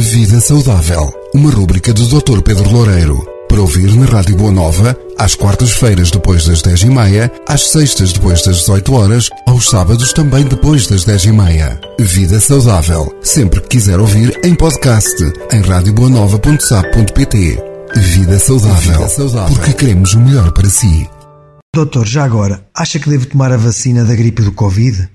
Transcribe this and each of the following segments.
Vida Saudável, uma rúbrica do Dr. Pedro Loureiro. Para ouvir na Rádio Boa Nova, às quartas-feiras depois das 10 e meia, às sextas depois das 18 horas, aos sábados também depois das 10 e meia. Vida Saudável, sempre que quiser ouvir em podcast, em radioboanova.sap.pt. Vida Saudável, Vida Saudável, porque queremos o melhor para si. Doutor, já agora, acha que devo tomar a vacina da gripe do Covid?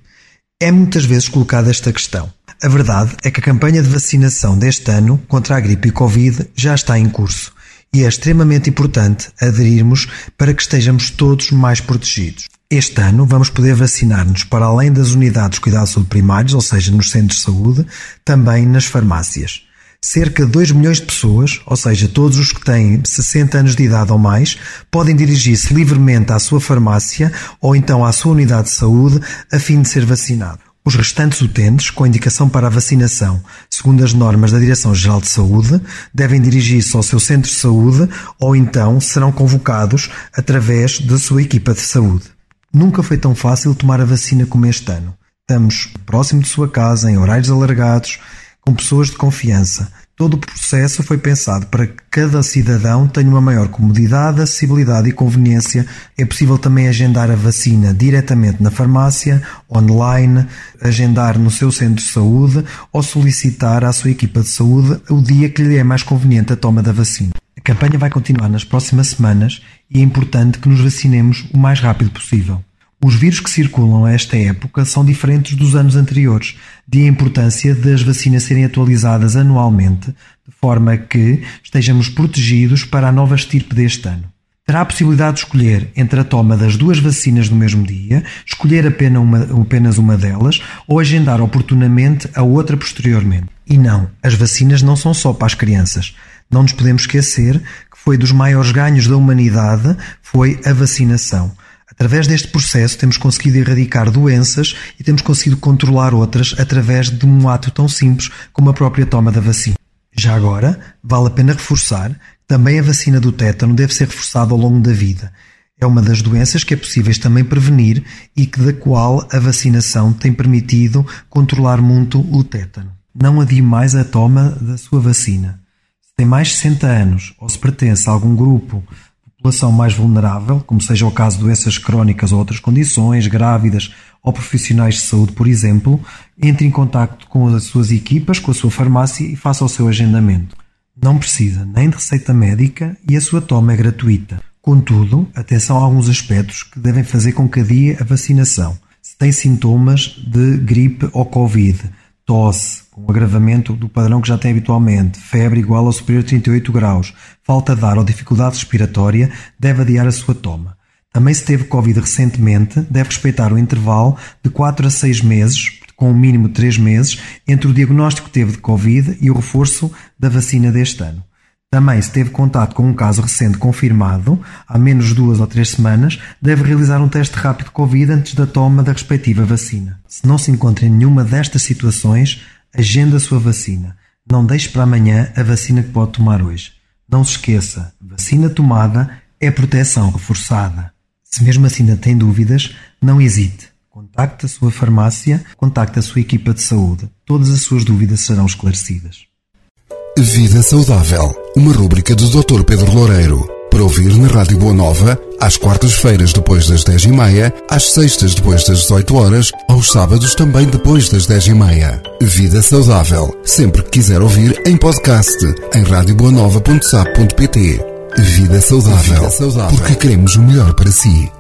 É muitas vezes colocada esta questão. A verdade é que a campanha de vacinação deste ano contra a gripe e Covid já está em curso e é extremamente importante aderirmos para que estejamos todos mais protegidos. Este ano vamos poder vacinar-nos para além das unidades de cuidados primários, ou seja, nos centros de saúde, também nas farmácias. Cerca de 2 milhões de pessoas, ou seja, todos os que têm 60 anos de idade ou mais, podem dirigir-se livremente à sua farmácia ou então à sua unidade de saúde a fim de ser vacinado. Os restantes utentes, com indicação para a vacinação, segundo as normas da Direção-Geral de Saúde, devem dirigir-se ao seu centro de saúde ou então serão convocados através da sua equipa de saúde. Nunca foi tão fácil tomar a vacina como este ano. Estamos próximo de sua casa, em horários alargados, com pessoas de confiança. Todo o processo foi pensado para que cada cidadão tenha uma maior comodidade, acessibilidade e conveniência. É possível também agendar a vacina diretamente na farmácia, online, agendar no seu centro de saúde ou solicitar à sua equipa de saúde o dia que lhe é mais conveniente a toma da vacina. A campanha vai continuar nas próximas semanas e é importante que nos vacinemos o mais rápido possível. Os vírus que circulam a esta época são diferentes dos anos anteriores, de importância das vacinas serem atualizadas anualmente, de forma que estejamos protegidos para a nova estirpe deste ano. Terá a possibilidade de escolher entre a toma das duas vacinas no mesmo dia, escolher apenas uma, apenas uma delas ou agendar oportunamente a outra posteriormente. E não, as vacinas não são só para as crianças. Não nos podemos esquecer que foi dos maiores ganhos da humanidade foi a vacinação. Através deste processo temos conseguido erradicar doenças e temos conseguido controlar outras através de um ato tão simples como a própria toma da vacina. Já agora, vale a pena reforçar que também a vacina do tétano deve ser reforçada ao longo da vida. É uma das doenças que é possível também prevenir e que da qual a vacinação tem permitido controlar muito o tétano. Não adie mais a toma da sua vacina. Se tem mais de 60 anos ou se pertence a algum grupo população mais vulnerável, como seja o caso de doenças crónicas ou outras condições, grávidas ou profissionais de saúde, por exemplo, entre em contato com as suas equipas, com a sua farmácia e faça o seu agendamento. Não precisa nem de receita médica e a sua toma é gratuita. Contudo, atenção a alguns aspectos que devem fazer com que adie a vacinação. Se tem sintomas de gripe ou Covid, tosse, com agravamento do padrão que já tem habitualmente, febre igual ou superior a 38 graus, falta de ar ou dificuldade respiratória, deve adiar a sua toma. Também se teve Covid recentemente, deve respeitar o intervalo de 4 a 6 meses, com um mínimo de 3 meses, entre o diagnóstico que teve de Covid e o reforço da vacina deste ano. Também, se teve contato com um caso recente confirmado, há menos de duas ou três semanas, deve realizar um teste rápido de Covid antes da toma da respectiva vacina. Se não se encontra em nenhuma destas situações, agenda a sua vacina. Não deixe para amanhã a vacina que pode tomar hoje. Não se esqueça, vacina tomada é proteção reforçada. Se mesmo assim ainda tem dúvidas, não hesite. Contacte a sua farmácia, contacte a sua equipa de saúde. Todas as suas dúvidas serão esclarecidas. Vida Saudável, uma rúbrica do Dr. Pedro Loureiro. Para ouvir na Rádio Boa Nova, às quartas-feiras depois das 10 e meia, às sextas depois das 18 horas, aos sábados também depois das 10 e meia. Vida Saudável, sempre que quiser ouvir em podcast, em radioboanova.sap.pt. Vida Saudável, Vida Saudável, porque queremos o melhor para si.